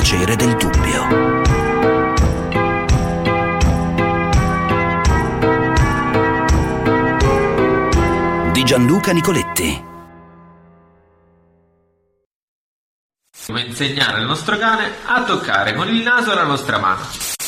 piacere del dubbio. Di Gianluca Nicoletti. Come insegnare al nostro cane a toccare con il naso la nostra mano.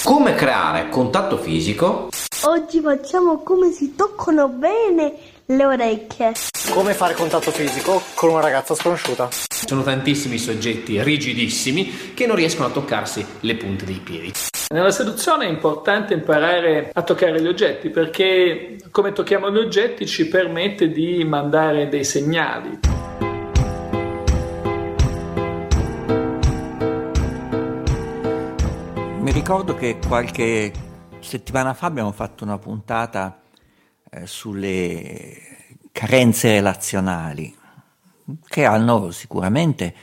Come creare contatto fisico? Oggi facciamo come si toccano bene le orecchie. Come fare contatto fisico con una ragazza sconosciuta? Ci sono tantissimi soggetti rigidissimi che non riescono a toccarsi le punte dei piedi. Nella seduzione è importante imparare a toccare gli oggetti perché come tocchiamo gli oggetti ci permette di mandare dei segnali. Mi ricordo che qualche settimana fa abbiamo fatto una puntata eh, sulle carenze relazionali che hanno sicuramente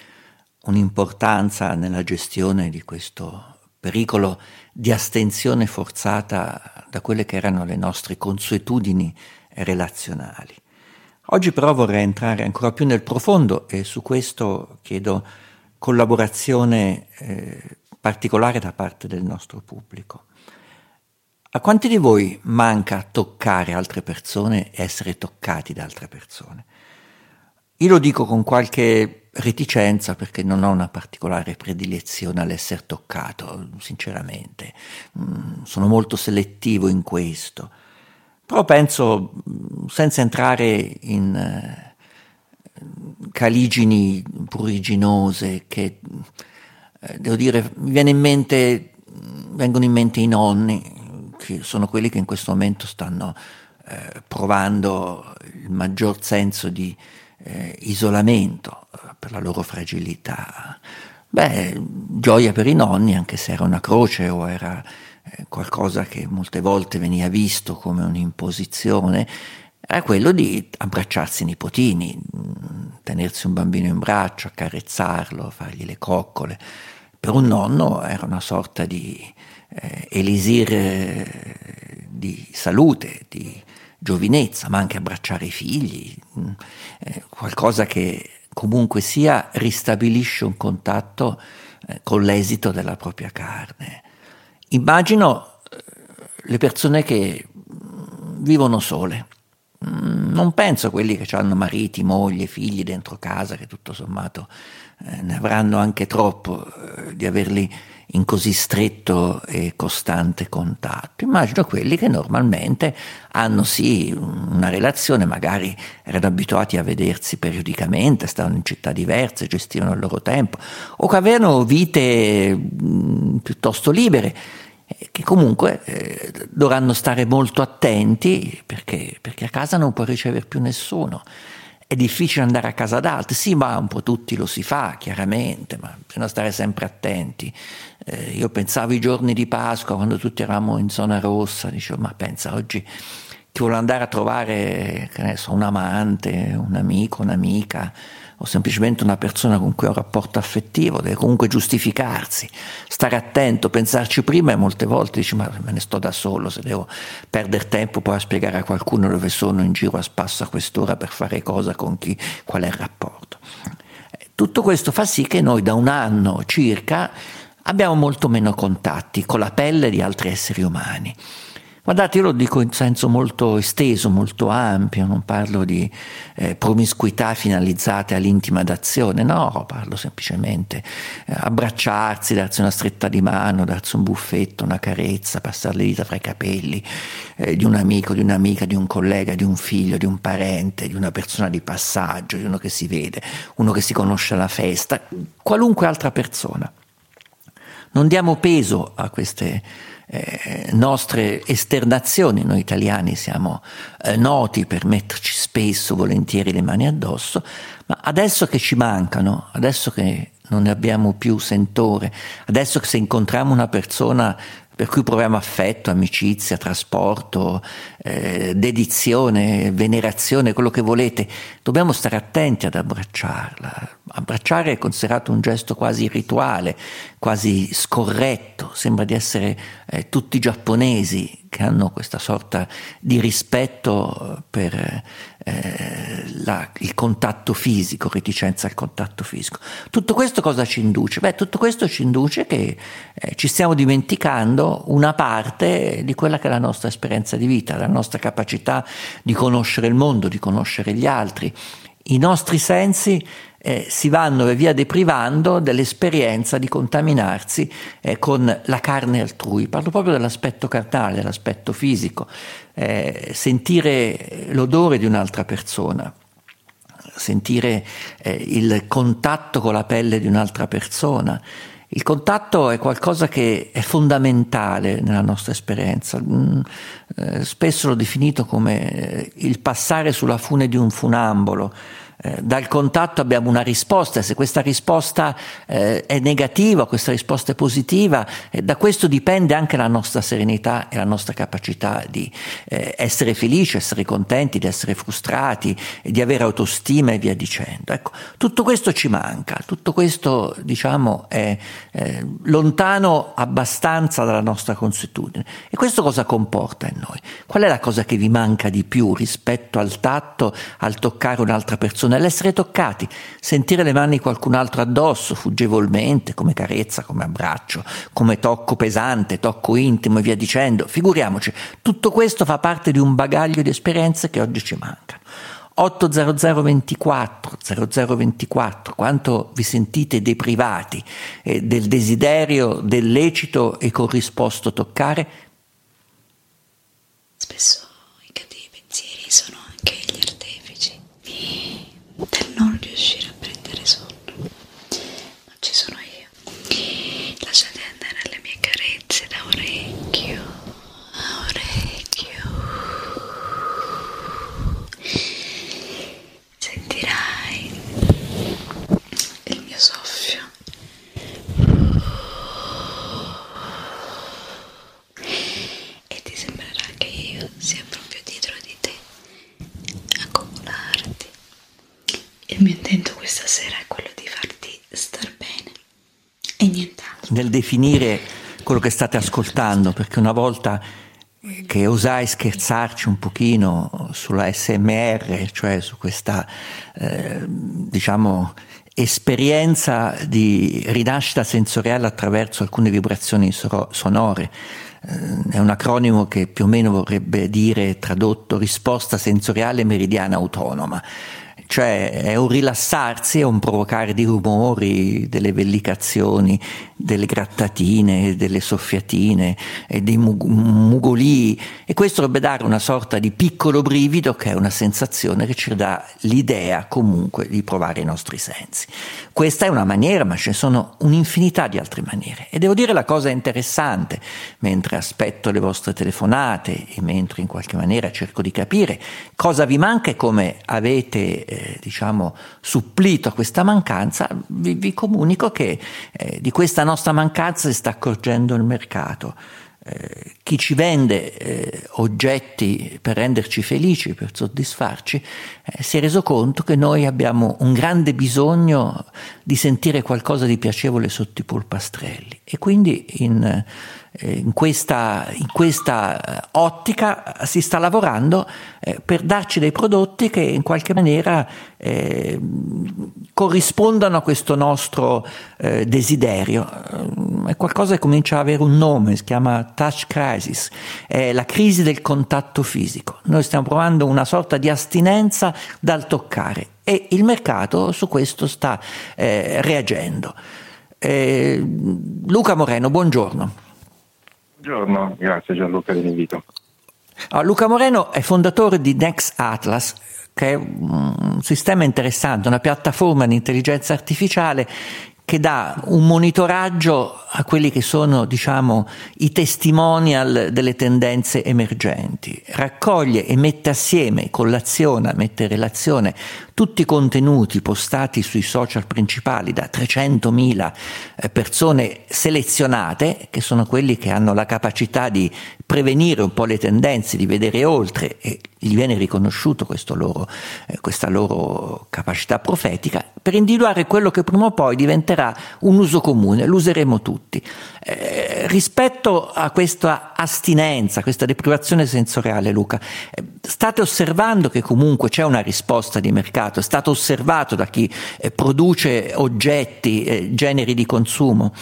un'importanza nella gestione di questo pericolo di astensione forzata da quelle che erano le nostre consuetudini relazionali. Oggi però vorrei entrare ancora più nel profondo e su questo chiedo collaborazione eh, particolare da parte del nostro pubblico. A quanti di voi manca toccare altre persone e essere toccati da altre persone? Io lo dico con qualche reticenza perché non ho una particolare predilezione all'essere toccato, sinceramente. Mm, sono molto selettivo in questo. Però penso, mm, senza entrare in eh, caligini pruriginose, che eh, devo dire, mi viene in mente, vengono in mente i nonni, che sono quelli che in questo momento stanno eh, provando il maggior senso di eh, isolamento eh, per la loro fragilità. Beh, gioia per i nonni, anche se era una croce o era eh, qualcosa che molte volte veniva visto come un'imposizione, era quello di abbracciarsi i nipotini, mm, tenersi un bambino in braccio, accarezzarlo, fargli le coccole. Per un nonno era una sorta di eh, elisir eh, di salute, di giovinezza, ma anche abbracciare i figli, mm, eh, qualcosa che comunque sia ristabilisce un contatto eh, con l'esito della propria carne. Immagino eh, le persone che mm, vivono sole. Mm, non penso a quelli che hanno mariti, mogli, figli dentro casa, che tutto sommato eh, ne avranno anche troppo eh, di averli in così stretto e costante contatto. Immagino quelli che normalmente hanno sì una relazione, magari erano abituati a vedersi periodicamente, stavano in città diverse, gestivano il loro tempo, o che avevano vite mh, piuttosto libere che comunque eh, dovranno stare molto attenti perché, perché a casa non può ricevere più nessuno è difficile andare a casa d'altri, sì, ma un po' tutti lo si fa, chiaramente, ma bisogna stare sempre attenti. Eh, io pensavo ai giorni di Pasqua, quando tutti eravamo in zona rossa, dicevo, ma pensa, oggi chi vuole andare a trovare, so, un amante, un amico, un'amica, o semplicemente una persona con cui ho un rapporto affettivo, deve comunque giustificarsi, stare attento, pensarci prima e molte volte dici ma me ne sto da solo, se devo perdere tempo poi a spiegare a qualcuno dove sono in giro a spasso a quest'ora per fare cosa con chi, qual è il rapporto. Tutto questo fa sì che noi da un anno circa abbiamo molto meno contatti con la pelle di altri esseri umani. Guardate, io lo dico in senso molto esteso, molto ampio, non parlo di eh, promiscuità finalizzate all'intima d'azione, no, parlo semplicemente eh, abbracciarsi, darsi una stretta di mano, darsi un buffetto, una carezza, passare le dita fra i capelli eh, di un amico, di un'amica, di un collega, di un figlio, di un parente, di una persona di passaggio, di uno che si vede, uno che si conosce alla festa, qualunque altra persona. Non diamo peso a queste eh, nostre esternazioni. Noi italiani siamo eh, noti per metterci spesso, volentieri le mani addosso, ma adesso che ci mancano, adesso che non ne abbiamo più sentore, adesso che se incontriamo una persona per cui proviamo affetto, amicizia, trasporto, eh, dedizione, venerazione, quello che volete, dobbiamo stare attenti ad abbracciarla. Abbracciare è considerato un gesto quasi rituale, quasi scorretto, sembra di essere eh, tutti giapponesi che hanno questa sorta di rispetto per eh, la, il contatto fisico, reticenza al contatto fisico. Tutto questo cosa ci induce? Beh, tutto questo ci induce che eh, ci stiamo dimenticando una parte di quella che è la nostra esperienza di vita, la nostra capacità di conoscere il mondo, di conoscere gli altri. I nostri sensi eh, si vanno via deprivando dell'esperienza di contaminarsi eh, con la carne altrui. Parlo proprio dell'aspetto carnale, dell'aspetto fisico, eh, sentire l'odore di un'altra persona, sentire eh, il contatto con la pelle di un'altra persona. Il contatto è qualcosa che è fondamentale nella nostra esperienza. Mm, eh, spesso l'ho definito come eh, il passare sulla fune di un funambolo dal contatto abbiamo una risposta, se questa risposta eh, è negativa, questa risposta è positiva, eh, da questo dipende anche la nostra serenità e la nostra capacità di eh, essere felici, essere contenti, di essere frustrati, di avere autostima e via dicendo. Ecco, tutto questo ci manca, tutto questo diciamo è eh, lontano abbastanza dalla nostra consuetudine. E questo cosa comporta in noi? Qual è la cosa che vi manca di più rispetto al tatto, al toccare un'altra persona? Nell'essere toccati, sentire le mani di qualcun altro addosso, fuggevolmente, come carezza, come abbraccio, come tocco pesante, tocco intimo e via dicendo. Figuriamoci, tutto questo fa parte di un bagaglio di esperienze che oggi ci mancano. 80024 0024 quanto vi sentite deprivati eh, del desiderio del lecito e corrisposto toccare? Spesso i cattivi pensieri sono del non riuscire a prendere sonno. Ma ci sono io. Lasciate andare alle mie carezze da orecchio a orecchio. Sentirai il mio soffio. E ti sembrerà che io sia proprio dietro di te a copularti. Il mio intento questa sera è quello di farti star bene e definire quello che state ascoltando, perché una volta che osai scherzarci un pochino sulla SMR, cioè su questa eh, diciamo esperienza di rinascita sensoriale attraverso alcune vibrazioni sonore. Eh, è un acronimo che più o meno vorrebbe dire tradotto risposta sensoriale meridiana autonoma cioè è un rilassarsi, è un provocare di rumori, delle vellicazioni, delle grattatine, delle soffiatine, e dei mugolii e questo dovrebbe dare una sorta di piccolo brivido che è una sensazione che ci dà l'idea comunque di provare i nostri sensi. Questa è una maniera, ma ce ne sono un'infinità di altre maniere e devo dire la cosa interessante, mentre aspetto le vostre telefonate e mentre in qualche maniera cerco di capire cosa vi manca e come avete eh, diciamo, supplito a questa mancanza, vi, vi comunico che eh, di questa nostra mancanza si sta accorgendo il mercato. Eh, chi ci vende eh, oggetti per renderci felici, per soddisfarci, eh, si è reso conto che noi abbiamo un grande bisogno di sentire qualcosa di piacevole sotto i polpastrelli e quindi in eh, in questa, in questa, eh, ottica si sta lavorando eh, per darci dei prodotti che in qualche maniera corrispondano a questo nostro desiderio. È qualcosa che comincia ad avere un nome, si chiama touch crisis, è la crisi del contatto fisico. Noi stiamo provando una sorta di astinenza dal toccare e il mercato su questo sta reagendo. Luca Moreno, buongiorno. Buongiorno, grazie Gianluca dell'invito. Allora, Luca Moreno è fondatore di Next Atlas, che è un sistema interessante, una piattaforma di intelligenza artificiale che dà un monitoraggio a quelli che sono, diciamo, i testimonial delle tendenze emergenti, raccoglie e mette assieme, collaziona, mette in relazione tutti i contenuti postati sui social principali da 300.000 eh, persone selezionate, che sono quelli che hanno la capacità di prevenire un po' le tendenze, di vedere oltre e gli viene riconosciuto loro, eh, questa loro capacità profetica, per individuare quello che prima o poi diventerà un uso comune, lo useremo tutti. Eh, rispetto a questa astinenza, questa deprivazione sensoriale, Luca, eh, state osservando che comunque c'è una risposta di mercato, è stato osservato da chi eh, produce oggetti, eh, generi di consumo?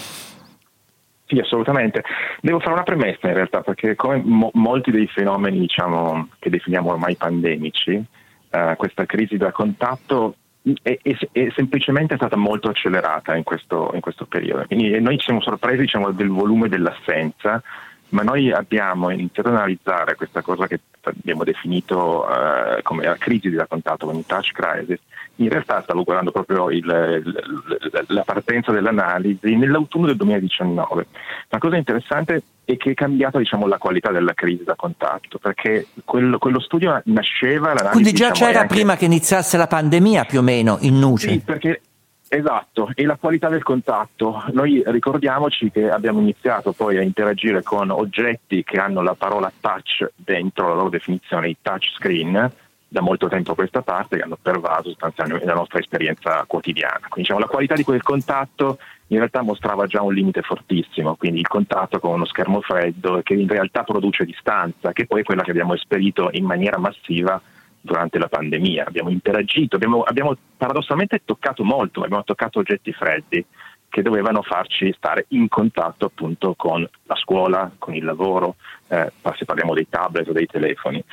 Sì, assolutamente. Devo fare una premessa in realtà, perché come mo- molti dei fenomeni diciamo, che definiamo ormai pandemici, eh, questa crisi da contatto è, è, è, semplicemente stata molto accelerata in questo, in questo periodo. Quindi noi ci siamo sorpresi diciamo, del volume dell'assenza, ma noi abbiamo iniziato ad analizzare questa cosa che abbiamo definito eh, come la crisi da contatto, touch crisis, in realtà stavo guardando proprio il, il, la partenza dell'analisi nell'autunno del 2019. La cosa interessante è che è cambiata diciamo, la qualità della crisi da contatto, perché quello, quello studio nasceva... Quindi già diciamo, c'era anche... prima che iniziasse la pandemia più o meno in nuce? Sì, perché Esatto, e la qualità del contatto. Noi ricordiamoci che abbiamo iniziato poi a interagire con oggetti che hanno la parola touch dentro la loro definizione, i touch screen, da molto tempo a questa parte che hanno pervaso sostanzialmente la nostra esperienza quotidiana. Quindi diciamo, la qualità di quel contatto in realtà mostrava già un limite fortissimo, quindi il contatto con uno schermo freddo che in realtà produce distanza, che poi è quella che abbiamo esperito in maniera massiva durante la pandemia. Abbiamo interagito, abbiamo, abbiamo paradossalmente toccato molto, abbiamo toccato oggetti freddi che dovevano farci stare in contatto appunto con la scuola, con il lavoro, eh, se parliamo dei tablet o dei telefoni.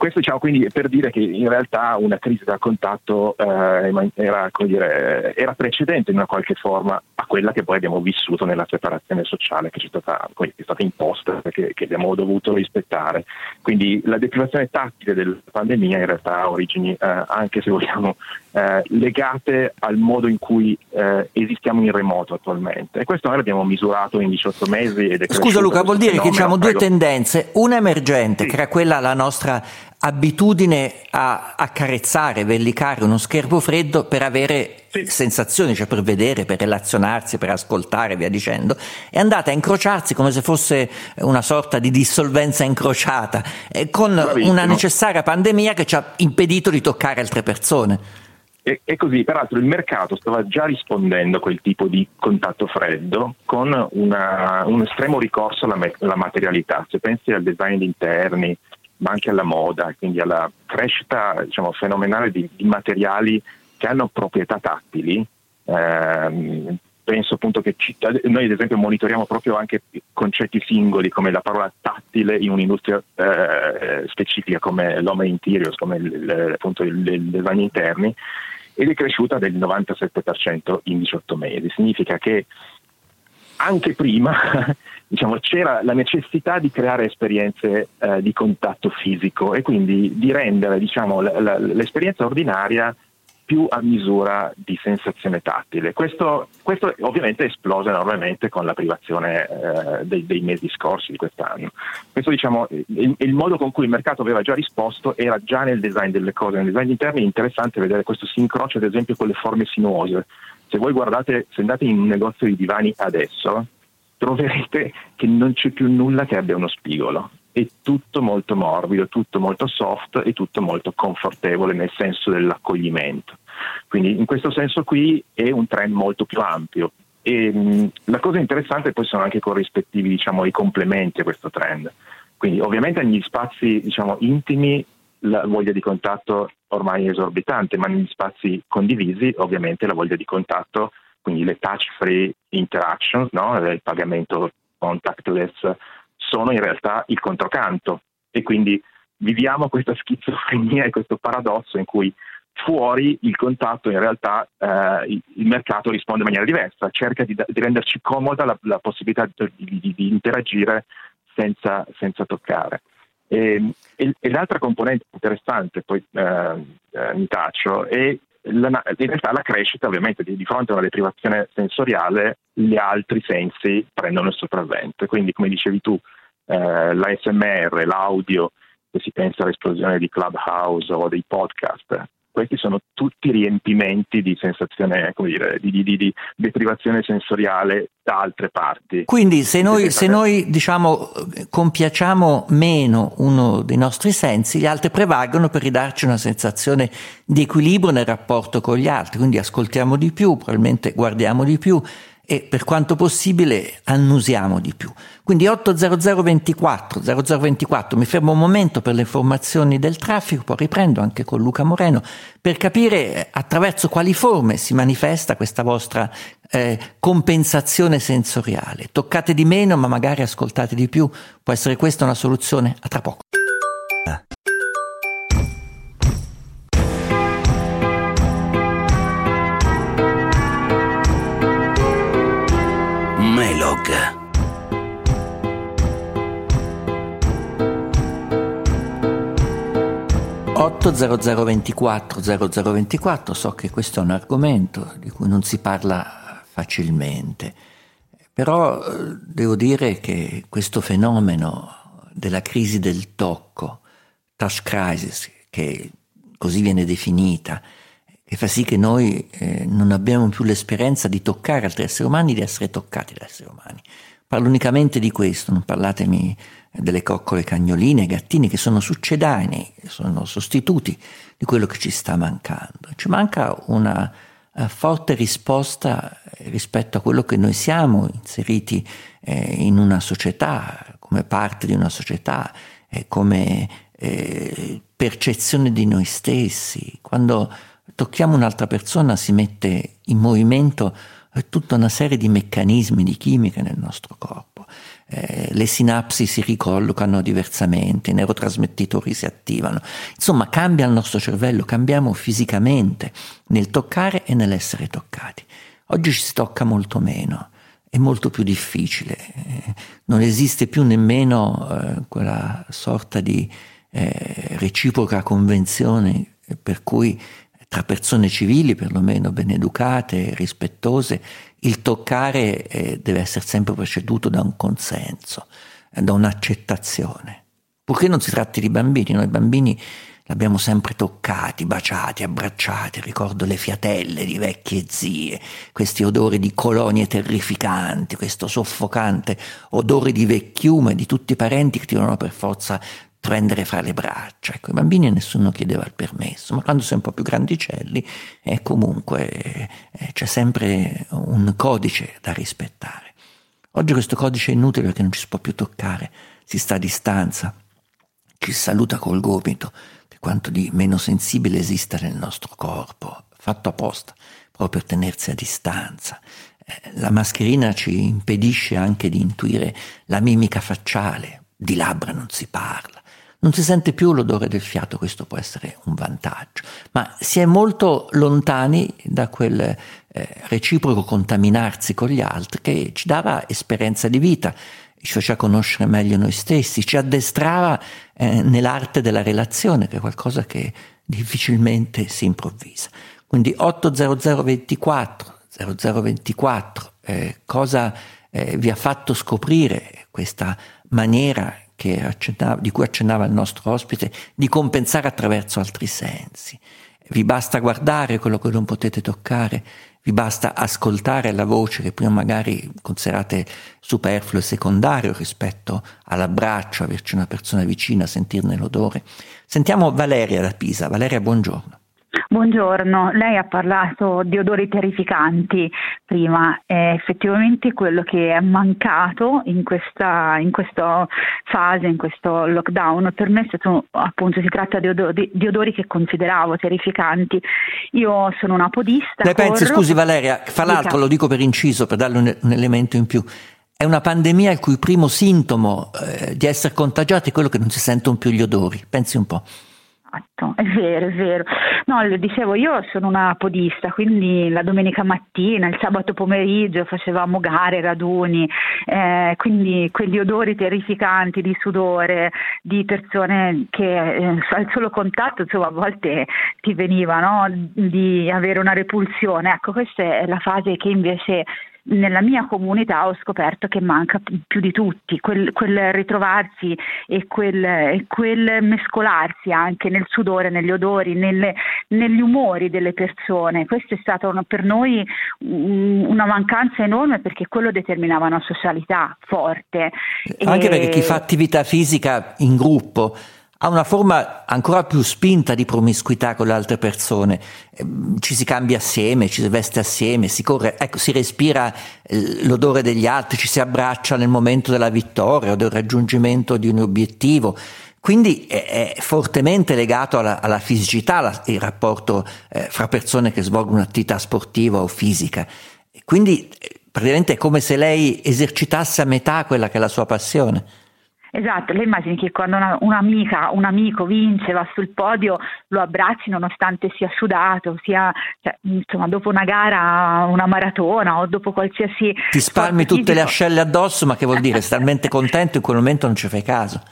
Questo diciamo quindi per dire che in realtà una crisi da contatto eh, era, dire, era, precedente in una qualche forma a quella che poi abbiamo vissuto nella separazione sociale che, stata, che è stata imposta e che abbiamo dovuto rispettare. Quindi la deprivazione tattile della pandemia in realtà ha origini eh, anche se vogliamo eh, legate al modo in cui eh, esistiamo in remoto attualmente. E questo noi l'abbiamo misurato in 18 mesi ed è Scusa Luca, vuol dire fenomeno. che diciamo due tendenze, una emergente, sì. che era quella la nostra abitudine a accarezzare, vellicare uno schermo freddo per avere sì. sensazioni, cioè per vedere, per relazionarsi, per ascoltare, via dicendo, è andata a incrociarsi come se fosse una sorta di dissolvenza incrociata, eh, con Bravissimo. una necessaria pandemia che ci ha impedito di toccare altre persone. E, e, così, peraltro, il mercato stava già rispondendo a quel tipo di contatto freddo con una, un estremo ricorso alla, me- alla, materialità. Se pensi al design di interni, ma anche alla moda, quindi alla crescita diciamo, fenomenale di, di, materiali che hanno proprietà tattili. Ehm, penso appunto che ci, noi ad esempio monitoriamo proprio anche concetti singoli come la parola tattile in un'industria eh, specifica come l'home interiors, come il, appunto il design interni ed è cresciuta del 97% in 18 mesi. Significa che anche prima diciamo, c'era la necessità di creare esperienze eh, di contatto fisico e quindi di rendere diciamo, l- l- l'esperienza ordinaria più a misura di sensazione tattile. Questo, questo ovviamente è esploso enormemente con la privazione eh, dei, dei, mesi scorsi di quest'anno. Questo diciamo, il, il, modo con cui il mercato aveva già risposto era già nel design delle cose, nel design interni è interessante vedere questo si incrocia ad esempio con le forme sinuose. Se voi guardate, se andate in un negozio di divani adesso, troverete che non c'è più nulla che abbia uno spigolo è tutto molto morbido, tutto molto soft e tutto molto confortevole nel senso dell'accoglimento. Quindi in questo senso qui è un trend molto più ampio. E, mh, la cosa interessante poi sono anche i corrispettivi, diciamo, i complementi a questo trend. Quindi ovviamente negli spazi diciamo, intimi la voglia di contatto ormai è esorbitante, ma negli spazi condivisi ovviamente la voglia di contatto, quindi le touch free interactions, no? il pagamento contactless sono in realtà il controcanto e quindi viviamo questa schizofrenia e questo paradosso in cui fuori il contatto in realtà eh, il mercato risponde in maniera diversa, cerca di, di renderci comoda la, la possibilità di, di, di, interagire senza, senza toccare. E, e, e, l'altra componente interessante, poi eh, eh, mi taccio, è la, in realtà la crescita, ovviamente, di, di, fronte a una deprivazione sensoriale, gli altri sensi prendono il sopravvento. Quindi, come dicevi tu, eh, l'ASMR, l'audio, se si pensa all'esplosione di Clubhouse o dei podcast, questi sono tutti riempimenti di sensazione, come dire, di, di, di deprivazione sensoriale da altre parti. Quindi se noi, se noi diciamo, compiacciamo meno uno dei nostri sensi, gli altri prevalgono per ridarci una sensazione di equilibrio nel rapporto con gli altri, quindi ascoltiamo di più, probabilmente guardiamo di più, e per quanto possibile annusiamo di più. Quindi 80024 0024, mi fermo un momento per le informazioni del traffico, poi riprendo anche con Luca Moreno per capire attraverso quali forme si manifesta questa vostra eh, compensazione sensoriale. Toccate di meno ma magari ascoltate di più, può essere questa una soluzione? A tra poco. Melog. .0024 so che questo è un argomento di cui non si parla facilmente, però eh, devo dire che questo fenomeno della crisi del tocco, touch crisis, che così viene definita, che fa sì che noi eh, non abbiamo più l'esperienza di toccare altri esseri umani, di essere toccati da esseri umani. Parlo unicamente di questo, non parlatemi delle coccole cagnoline, gattini che sono succedanei, sono sostituti di quello che ci sta mancando. Ci manca una uh, forte risposta rispetto a quello che noi siamo inseriti eh, in una società, come parte di una società, eh, come eh, percezione di noi stessi. Quando tocchiamo un'altra persona si mette in movimento tutta una serie di meccanismi di chimica nel nostro corpo. Eh, le sinapsi si ricollocano diversamente, i neurotrasmettitori si attivano. Insomma, cambia il nostro cervello, cambiamo fisicamente nel toccare e nell'essere toccati. Oggi ci si tocca molto meno, è molto più difficile, eh, non esiste più nemmeno eh, quella sorta di eh, reciproca convenzione per cui tra persone civili, perlomeno ben educate, rispettose, il toccare eh, deve essere sempre preceduto da un consenso, eh, da un'accettazione. Purché non si tratti di bambini, noi bambini l'abbiamo sempre toccati, baciati, abbracciati, ricordo le fiatelle di vecchie zie, questi odori di colonie terrificanti, questo soffocante odore di vecchiume di tutti i parenti che ti devono per forza prendere fra le braccia. Ecco, i bambini nessuno chiedeva il permesso, ma quando sei un po' più grandicelli, eh, comunque eh, c'è sempre un codice da rispettare. Oggi questo codice è inutile perché non ci si può più toccare, si sta a distanza, ci saluta col gomito, per quanto di meno sensibile esista nel nostro corpo, fatto apposta, proprio per tenersi a distanza. Eh, la mascherina ci impedisce anche di intuire la mimica facciale, di labbra non si parla. Non si sente più l'odore del fiato, questo può essere un vantaggio, ma si è molto lontani da quel eh, reciproco contaminarsi con gli altri che ci dava esperienza di vita, ci faceva conoscere meglio noi stessi, ci addestrava eh, nell'arte della relazione, che è qualcosa che difficilmente si improvvisa. Quindi 80024 0024, eh, cosa eh, vi ha fatto scoprire questa maniera di cui accennava il nostro ospite, di compensare attraverso altri sensi. Vi basta guardare quello che non potete toccare, vi basta ascoltare la voce che prima magari considerate superfluo e secondario rispetto all'abbraccio, averci una persona vicina, sentirne l'odore. Sentiamo Valeria da Pisa. Valeria, buongiorno. Buongiorno, lei ha parlato di odori terrificanti prima, è effettivamente quello che è mancato in questa, in questa fase, in questo lockdown. Per me stato, appunto si tratta di odori, di odori che consideravo terrificanti. Io sono una podista. Lei pensi, scusi Valeria, fra l'altro lo dico per inciso, per darle un, un elemento in più, è una pandemia il cui primo sintomo eh, di essere contagiati è quello che non si sentono più gli odori. Pensi un po'. Esatto, è vero, è vero. No, le dicevo, io sono una podista, quindi la domenica mattina, il sabato pomeriggio facevamo gare, raduni, eh, quindi quegli odori terrificanti di sudore, di persone che eh, al solo contatto, insomma, a volte ti veniva no? di avere una repulsione. Ecco, questa è la fase che invece nella mia comunità ho scoperto che manca più di tutti, quel, quel ritrovarsi e quel, e quel, mescolarsi anche nel sudore, negli odori, nelle, negli umori delle persone. Questo è stato una, per noi una mancanza enorme perché quello determinava una socialità forte. Anche e... perché chi fa attività fisica in gruppo ha una forma ancora più spinta di promiscuità con le altre persone. Ehm, ci si cambia assieme, ci si veste assieme, si corre, ecco, si respira eh, l'odore degli altri, ci si abbraccia nel momento della vittoria o del raggiungimento di un obiettivo. Quindi è, fortemente legato alla, alla fisicità il rapporto eh, fra persone che svolgono un'attività sportiva o fisica. Quindi eh, praticamente è come se lei esercitasse a metà quella che è la sua passione. Esatto, lei immagini che quando una, un'amica, un amico vince, va sul podio, lo abbracci nonostante sia sudato, sia cioè, insomma, dopo una gara, una maratona o dopo qualsiasi... Ti spalmi tutte le ascelle addosso, ma che vuol dire? Sei talmente contento in quel momento non ci fai caso.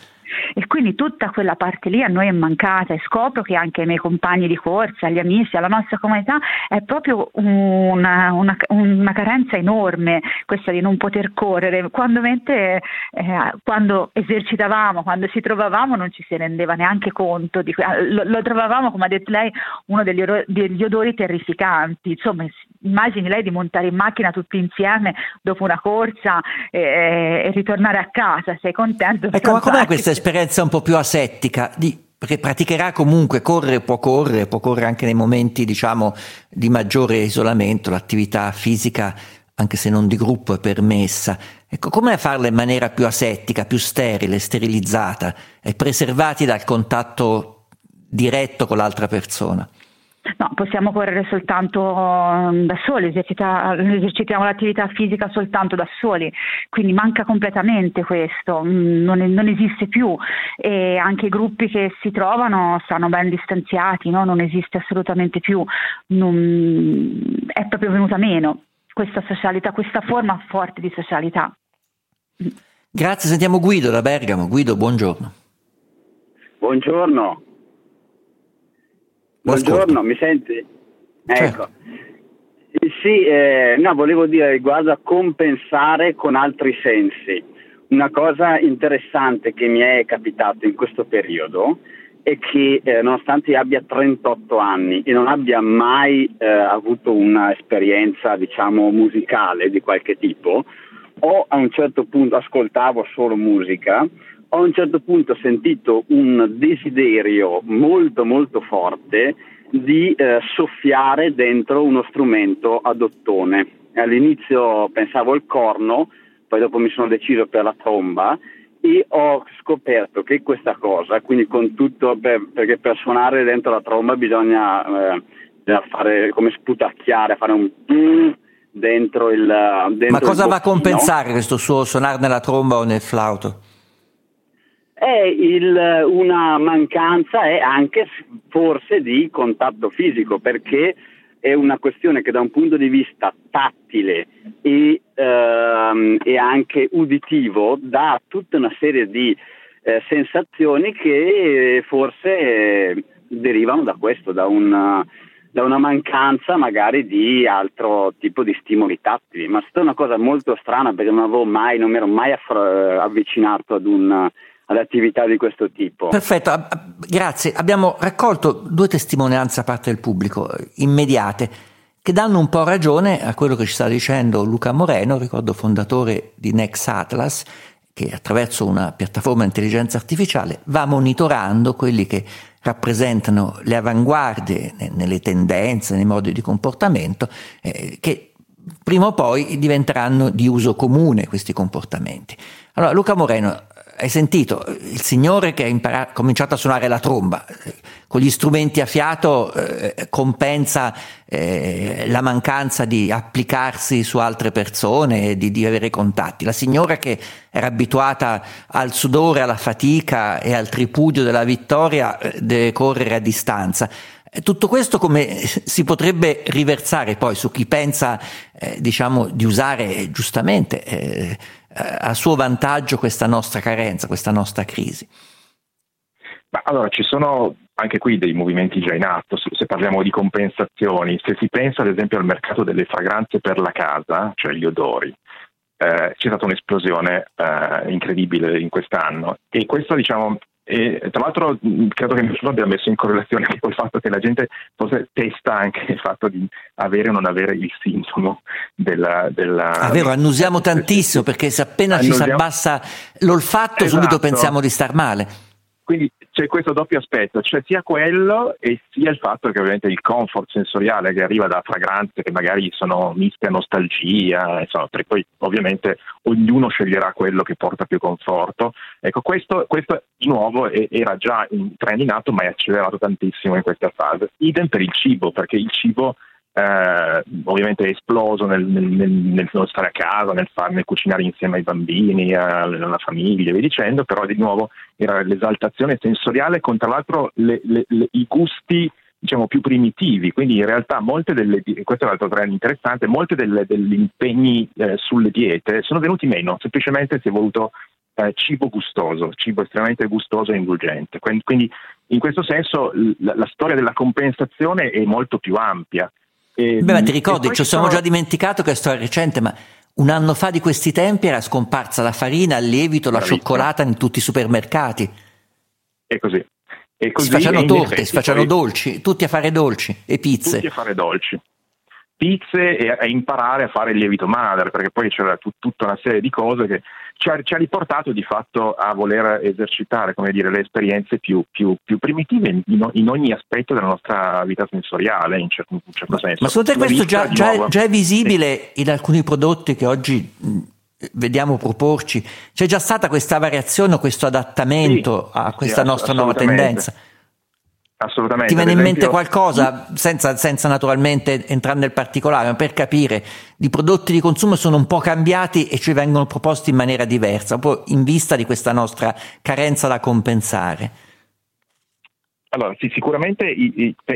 E quindi tutta quella parte lì a noi è mancata e scopro che anche ai miei compagni di corsa, agli amici, alla nostra comunità è proprio una, una, una carenza enorme questa di non poter correre. Quando, mente, eh, quando esercitavamo, quando ci trovavamo non ci si rendeva neanche conto, di, lo, lo trovavamo come ha detto lei uno degli, degli odori terrificanti. Insomma, immagini lei di montare in macchina tutti insieme dopo una corsa e, e ritornare a casa, sei contento? Ecco, ma com'è questa esperienza un po' più asettica? Di, perché praticherà comunque, correre può correre, può correre anche nei momenti diciamo di maggiore isolamento, l'attività fisica anche se non di gruppo è permessa. Ecco, come farla in maniera più asettica, più sterile, sterilizzata e preservati dal contatto diretto con l'altra persona? No, possiamo correre soltanto um, da soli, esercita, esercitiamo l'attività fisica soltanto da soli, quindi manca completamente questo, mm, non, non esiste più e anche i gruppi che si trovano stanno ben distanziati, no? non esiste assolutamente più, non, è proprio venuta meno questa socialità, questa forma forte di socialità. Grazie, sentiamo Guido da Bergamo. Guido, buongiorno. Buongiorno. Buongiorno, mi senti? Certo. Ecco. Sì, eh, no, volevo dire riguardo a compensare con altri sensi. Una cosa interessante che mi è capitato in questo periodo è che eh, nonostante abbia 38 anni e non abbia mai eh, avuto un'esperienza, diciamo, musicale di qualche tipo, o a un certo punto ascoltavo solo musica, ho a un certo punto sentito un desiderio molto molto forte di eh, soffiare dentro uno strumento ad ottone. All'inizio pensavo al corno, poi dopo mi sono deciso per la tromba e ho scoperto che questa cosa, quindi con tutto, per, perché per suonare dentro la tromba bisogna eh, fare come sputacchiare, fare un dentro il dentro Ma cosa il va a compensare questo suo suonare nella tromba o nel flauto? È il, una mancanza è anche forse di contatto fisico perché è una questione che da un punto di vista tattile e, ehm, e anche uditivo dà tutta una serie di eh, sensazioni che forse eh, derivano da questo, da una, da una, mancanza magari di altro tipo di stimoli tattili. Ma è una cosa molto strana perché non mai, non mi ero mai affro- avvicinato ad un ad attività di questo tipo. Perfetto, grazie. Abbiamo raccolto due testimonianze a parte del pubblico, eh, immediate, che danno un po' ragione a quello che ci sta dicendo Luca Moreno, ricordo fondatore di Nex Atlas, che attraverso una piattaforma di intelligenza artificiale va monitorando quelli che rappresentano le avanguardie nelle tendenze, nei modi di comportamento, eh, che prima o poi diventeranno di uso comune questi comportamenti. Allora, Luca Moreno, hai sentito il signore che ha cominciato a suonare la tromba, con gli strumenti a fiato eh, compensa eh, la mancanza di applicarsi su altre persone di, di, avere contatti. La signora che era abituata al sudore, alla fatica e al tripudio della vittoria eh, deve correre a distanza. Tutto questo come si potrebbe riversare poi su chi pensa, eh, diciamo, di usare giustamente eh, a suo vantaggio questa nostra carenza, questa nostra crisi? Ma allora ci sono anche qui dei movimenti già in atto, se, se, parliamo di compensazioni, se si pensa ad esempio al mercato delle fragranze per la casa, cioè gli odori, eh, c'è stata un'esplosione eh, incredibile in quest'anno e questo diciamo e tra l'altro credo che nessuno abbia messo in correlazione col fatto che la gente forse testa anche il fatto di avere o non avere il sintomo della... della ah, vero, annusiamo tantissimo perché se appena annusiamo... ci si abbassa l'olfatto esatto. subito pensiamo di star male. Quindi c'è questo doppio aspetto, cioè sia quello e sia il fatto che ovviamente il comfort sensoriale che arriva da fragranze che magari sono miste a nostalgia, insomma, perché poi ovviamente ognuno sceglierà quello che porta più conforto. Ecco, questo, questo di nuovo era già un trend in atto ma è accelerato tantissimo in questa fase. Idem per il cibo, perché il cibo eh, ovviamente è esploso nel, nel, nel, nel, stare a casa, nel, far, nel cucinare insieme ai bambini, alla famiglia e via dicendo, però di nuovo era l'esaltazione sensoriale con tra l'altro le, le, le, i gusti diciamo più primitivi, quindi in realtà molte delle, questo è l'altro trend interessante, molte delle, degli impegni eh, sulle diete sono venuti meno, semplicemente si è voluto eh, cibo gustoso, cibo estremamente gustoso e indulgente. Quindi in questo senso la, la storia della compensazione è molto più ampia. E, Beh, ma ti ricordi, ci siamo già dimenticato che è storia recente, ma un anno fa di questi tempi era scomparsa la farina, il lievito, la cioccolata in tutti i supermercati. E così. E così si facciano torte, si facciano poi... dolci, tutti a fare dolci e pizze. Tutti a fare dolci. Pizze e a imparare a fare il lievito madre, perché poi c'era tut- tutta una serie di cose che ci ha, ci ha, riportato di fatto a voler esercitare dire, le esperienze più, più, più primitive in, in, ogni aspetto della nostra vita sensoriale, in, cer- in un certo ma, senso. Ma secondo te questo già, già, è, già, è, visibile sì. in alcuni prodotti che oggi vediamo proporci? C'è già stata questa variazione questo adattamento sì, a questa sì, nostra nuova tendenza? Assolutamente. Ti viene in mente qualcosa, senza, senza, naturalmente entrare nel particolare, ma per capire, i prodotti di consumo sono un po' cambiati e ci vengono proposti in maniera diversa, po' in vista di questa nostra carenza da compensare. Allora, sì, sicuramente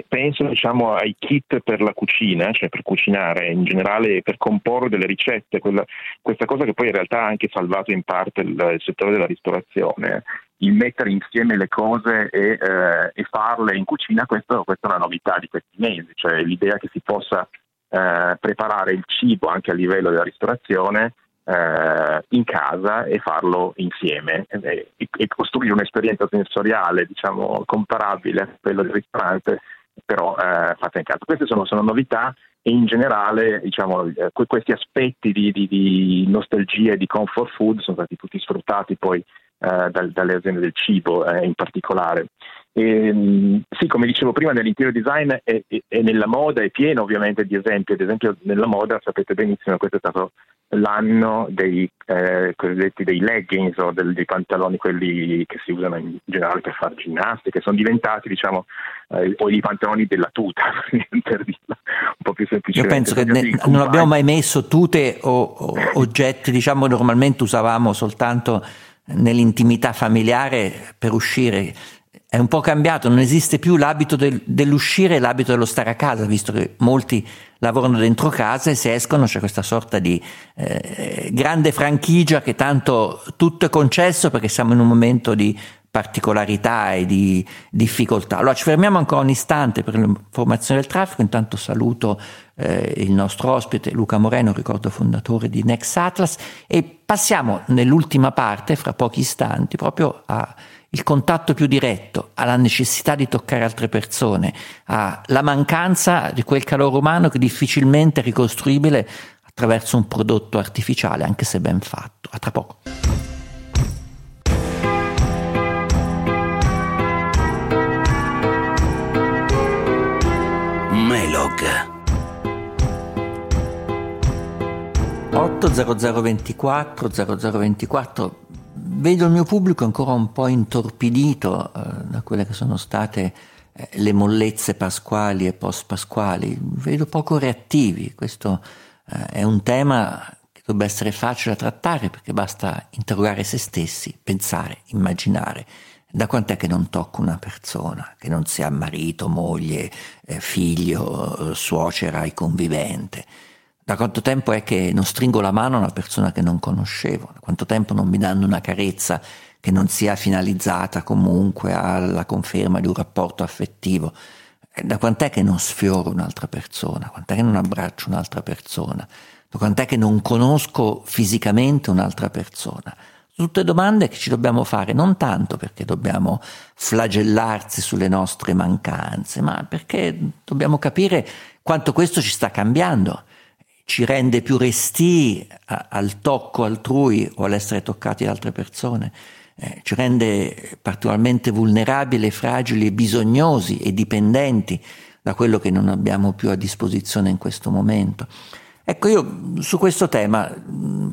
penso diciamo, ai kit per la cucina, cioè per cucinare in generale, per comporre delle ricette, quella, questa cosa che poi in realtà ha anche salvato in parte il, il settore della ristorazione il mettere insieme le cose e, eh, e farle in cucina, questo, questa è una novità di questi mesi, cioè l'idea che si possa eh, preparare il cibo anche a livello della ristorazione eh, in casa e farlo insieme e, e, costruire un'esperienza sensoriale diciamo comparabile a quella del ristorante però eh, fatta in casa. Queste sono, sono novità e in generale diciamo, eh, questi aspetti di, di, di nostalgia e di comfort food sono stati tutti sfruttati poi eh, dal, dalle aziende del cibo eh, in particolare. E, mm, sì, come dicevo prima, nell'interior design e, nella moda è pieno ovviamente di esempi, ad esempio nella moda sapete benissimo che questo è stato l'anno dei eh, cosiddetti dei leggings o del, dei pantaloni quelli che si usano in generale per fare ginnastica, sono diventati diciamo eh, o i pantaloni della tuta per dirla un po' più semplicemente. Io penso che ne, non abbiamo mai messo tute o, o oggetti diciamo normalmente usavamo soltanto nell'intimità familiare per uscire. È un po' cambiato, non esiste più l'abito del, dell'uscire e l'abito dello stare a casa, visto che molti lavorano dentro casa e se escono c'è questa sorta di eh, grande franchigia che tanto tutto è concesso perché siamo in un momento di particolarità e di difficoltà. Allora ci fermiamo ancora un istante per l'informazione del traffico, intanto saluto eh, il nostro ospite Luca Moreno, ricordo fondatore di Next Atlas e passiamo nell'ultima parte, fra pochi istanti, proprio al contatto più diretto, alla necessità di toccare altre persone, alla mancanza di quel calore umano che è difficilmente ricostruibile attraverso un prodotto artificiale, anche se ben fatto. A tra poco. Melog 80024 0024 vedo il mio pubblico ancora un po' intorpidito eh, da quelle che sono state eh, le mollezze pasquali e post pasquali vedo poco reattivi. Questo eh, è un tema che dovrebbe essere facile da trattare perché basta interrogare se stessi pensare immaginare. Da quant'è che non tocco una persona, che non sia marito, moglie, eh, figlio, suocera e convivente? Da quanto tempo è che non stringo la mano a una persona che non conoscevo? Da quanto tempo non mi danno una carezza che non sia finalizzata comunque alla conferma di un rapporto affettivo. Da quant'è che non sfioro un'altra persona? Quant'è che non abbraccio un'altra persona? Da quant'è che non conosco fisicamente un'altra persona? Tutte domande che ci dobbiamo fare non tanto perché dobbiamo flagellarsi sulle nostre mancanze, ma perché dobbiamo capire quanto questo ci sta cambiando, ci rende più resti al tocco altrui o all'essere toccati da altre persone, eh, ci rende particolarmente vulnerabili, fragili e bisognosi e dipendenti da quello che non abbiamo più a disposizione in questo momento. Ecco, io su questo tema,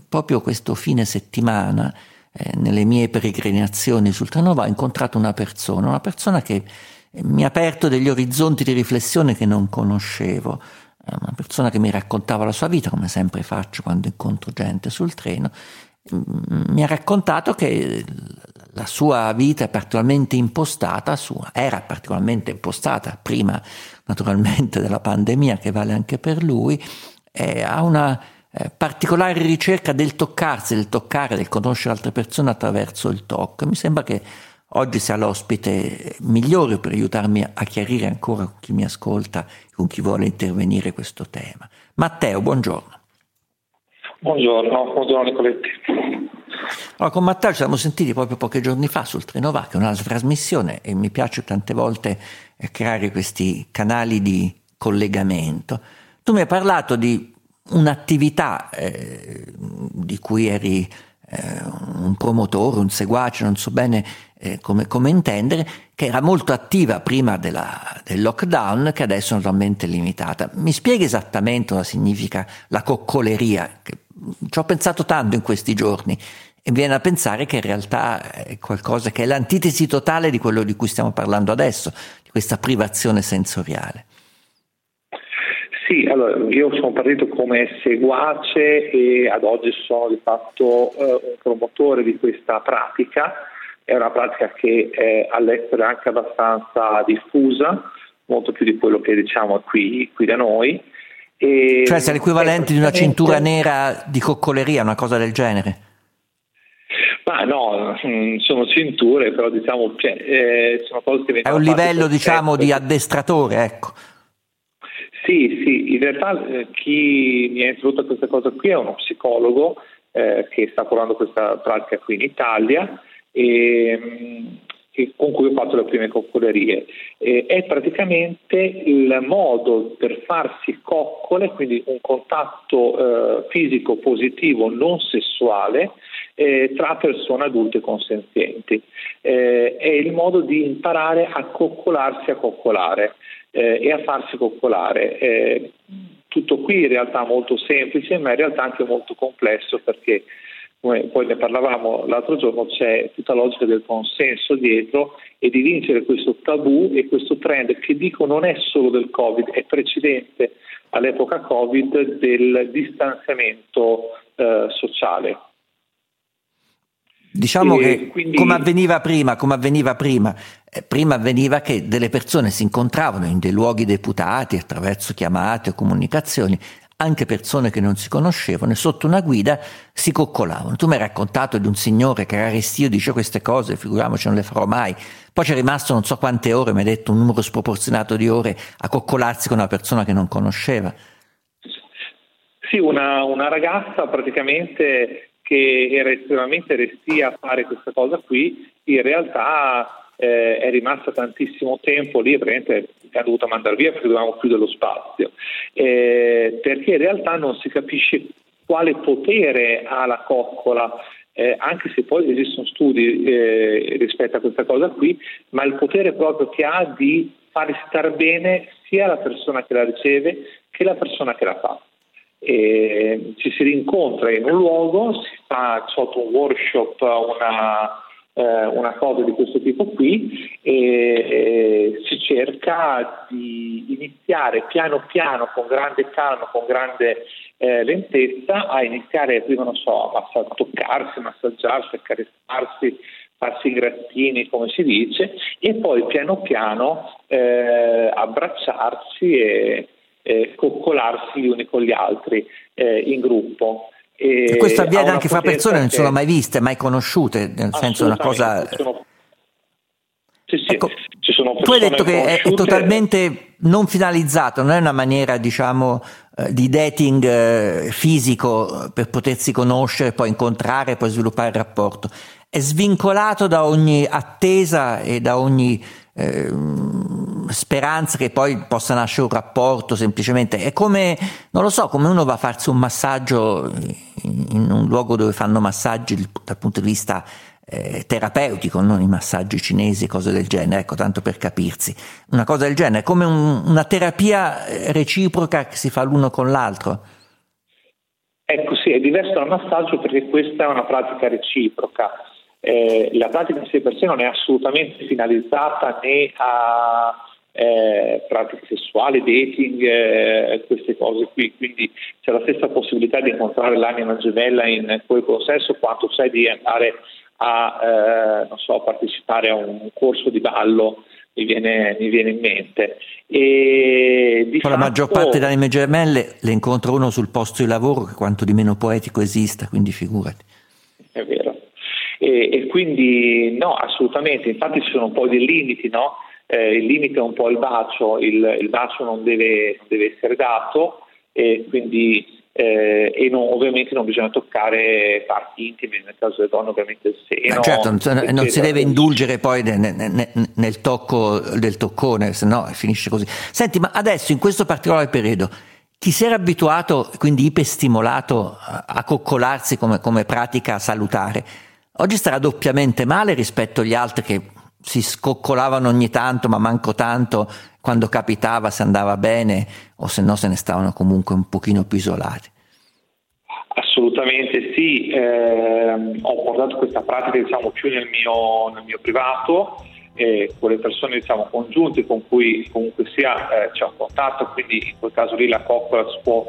proprio questo fine settimana, eh, nelle mie peregrinazioni sul Tranova, ho incontrato una persona, una persona che mi ha aperto degli orizzonti di riflessione che non conoscevo, una persona che mi raccontava la sua vita, come sempre faccio quando incontro gente sul treno, mi ha raccontato che la sua vita è particolarmente impostata, sua, era particolarmente impostata prima naturalmente della pandemia che vale anche per lui, eh, ha una eh, particolare ricerca del toccarsi, del toccare, del conoscere altre persone attraverso il tocco. Mi sembra che oggi sia l'ospite migliore per aiutarmi a chiarire ancora con chi mi ascolta, con chi vuole intervenire questo tema. Matteo, buongiorno. Buongiorno, buongiorno Nicoletti. Allora, con Matteo ci siamo sentiti proprio pochi giorni fa sul Treno Va, che è un'altra trasmissione e mi piace tante volte eh, creare questi canali di collegamento. Tu mi hai parlato di un'attività eh, di cui eri eh, un promotore, un seguace, non so bene eh, come, come, intendere, che era molto attiva prima della, del lockdown, che adesso è naturalmente limitata. Mi spieghi esattamente cosa significa la coccoleria? Che, ci ho pensato tanto in questi giorni e viene a pensare che in realtà è qualcosa che è l'antitesi totale di quello di cui stiamo parlando adesso, di questa privazione sensoriale. Sì, allora io sono partito come seguace e ad oggi sono di fatto eh, un promotore di questa pratica. È una pratica che è all'estero anche abbastanza diffusa, molto più di quello che diciamo qui, qui da noi. E cioè sei l'equivalente di una cintura nera di coccoleria, una cosa del genere? Ma no, mm, sono cinture, però diciamo cioè, eh, sono cose che vengono È un livello diciamo di addestratore, ecco. Sì, sì, in realtà eh, chi mi ha introdotto a questa cosa qui è uno psicologo eh, che sta curando questa pratica qui in Italia e, mm, e con cui ho fatto le prime coccolerie. Eh, è praticamente il modo per farsi coccole, quindi un contatto eh, fisico positivo non sessuale eh, tra persone adulte consenzienti. Eh, è il modo di imparare a coccolarsi a coccolare eh, e a farsi coccolare. Eh, tutto qui in realtà molto semplice, ma in realtà anche molto complesso perché come poi ne parlavamo l'altro giorno, c'è tutta la logica del consenso dietro e di vincere questo tabù e questo trend che dico non è solo del Covid, è precedente all'epoca Covid del distanziamento eh, sociale. Diciamo e che quindi... come avveniva prima, come avveniva prima, prima avveniva che delle persone si incontravano in dei luoghi deputati attraverso chiamate o comunicazioni, anche persone che non si conoscevano e sotto una guida si coccolavano. Tu mi hai raccontato di un signore che era restio, dice queste cose, figuriamoci non le farò mai. Poi c'è rimasto non so quante ore, mi hai detto un numero sproporzionato di ore a coccolarsi con una persona che non conosceva. Sì, una, una ragazza praticamente che era estremamente restia a fare questa cosa qui, in realtà eh, è rimasta tantissimo tempo lì e praticamente ha dovuto mandare via perché dovevamo chiudere lo spazio, eh, perché in realtà non si capisce quale potere ha la coccola, eh, anche se poi esistono studi eh, rispetto a questa cosa qui, ma il potere proprio che ha di fare stare bene sia la persona che la riceve che la persona che la fa. E ci si rincontra in un luogo, si fa sotto un workshop una, eh, una cosa di questo tipo qui e, e si cerca di iniziare piano piano, con grande calma, con grande eh, lentezza, a iniziare prima, non so, a toccarsi, massaggiarsi, accarezzarsi, farsi i grattini, come si dice, e poi piano piano eh, abbracciarsi e eh, coccolarsi gli uni con gli altri eh, in gruppo. E questo avviene anche fra persone che non sono mai viste, mai conosciute, nel senso una cosa... Sono... Sì, sì, ecco, tu hai detto che è, è, totalmente non finalizzato, non è una maniera, diciamo, eh, di dating eh, fisico per potersi conoscere, poi incontrare, poi sviluppare il rapporto. È svincolato da ogni attesa e da ogni eh, speranza che poi possa nascere un rapporto semplicemente. È come, non lo so, come uno va a farsi un massaggio in un luogo dove fanno massaggi dal punto di vista eh, terapeutico, non i massaggi cinesi cose del genere, ecco, tanto per capirsi. Una cosa del genere, come un, una terapia eh, reciproca che si fa l'uno con l'altro. Ecco sì, è diverso dal massaggio perché questa è una pratica reciproca. Eh, la pratica in sé per sé non è assolutamente finalizzata né a eh, pratiche sessuali, dating, eh, queste cose qui, quindi c'è la stessa possibilità di incontrare l'anima gemella in quel consesso quanto c'è di andare a eh, so, partecipare a un corso di ballo mi viene, mi viene in mente. E di fatto... La maggior parte delle anime gemelle le incontro uno sul posto di lavoro che quanto di meno poetico esista, quindi figurati. È vero. E, e quindi no, assolutamente, infatti ci sono un po' dei limiti, no? Eh, il limite è un po' il bacio, il, il bacio non deve, non deve essere dato e quindi eh, e non, ovviamente non bisogna toccare parti intime, nel caso delle donne ovviamente il seno. Ma certo, non, non si deve indulgere poi nel, nel, nel tocco del toccone, se no finisce così. Senti, ma adesso in questo particolare periodo chi si era abituato, quindi iperstimolato a coccolarsi come, come pratica salutare, oggi starà doppiamente male rispetto agli altri che si scoccolavano ogni tanto, ma manco tanto, quando capitava se andava bene o se no se ne stavano comunque un pochino più isolati. Assolutamente sì, eh, ho portato questa pratica diciamo, più nel mio, nel mio privato, eh, con le persone diciamo, congiunte con cui comunque sia eh, c'è un contatto, quindi in quel caso lì la coccola si può,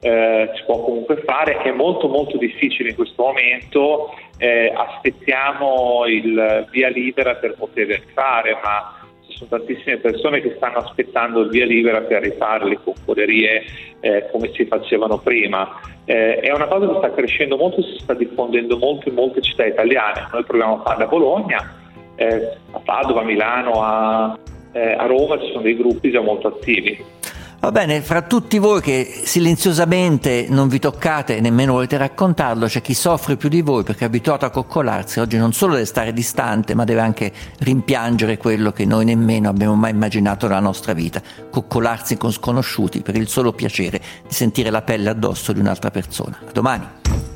eh, si può comunque fare, è molto molto difficile in questo momento, eh, aspettiamo il via libera per poter fare, ma ci sono tantissime persone che stanno aspettando il via libera per rifare le coccolerie eh, come si facevano prima. Eh, è una cosa che sta crescendo molto, si sta diffondendo molto in molte città italiane. Noi proviamo a farla a Bologna, eh, a Padova, a Milano, a, eh, a Roma ci sono dei gruppi già molto attivi. Va bene, fra tutti voi che silenziosamente non vi toccate e nemmeno volete raccontarlo, c'è chi soffre più di voi perché è abituato a coccolarsi, oggi non solo deve stare distante, ma deve anche rimpiangere quello che noi nemmeno abbiamo mai immaginato nella nostra vita, coccolarsi con sconosciuti per il solo piacere di sentire la pelle addosso di un'altra persona. A domani.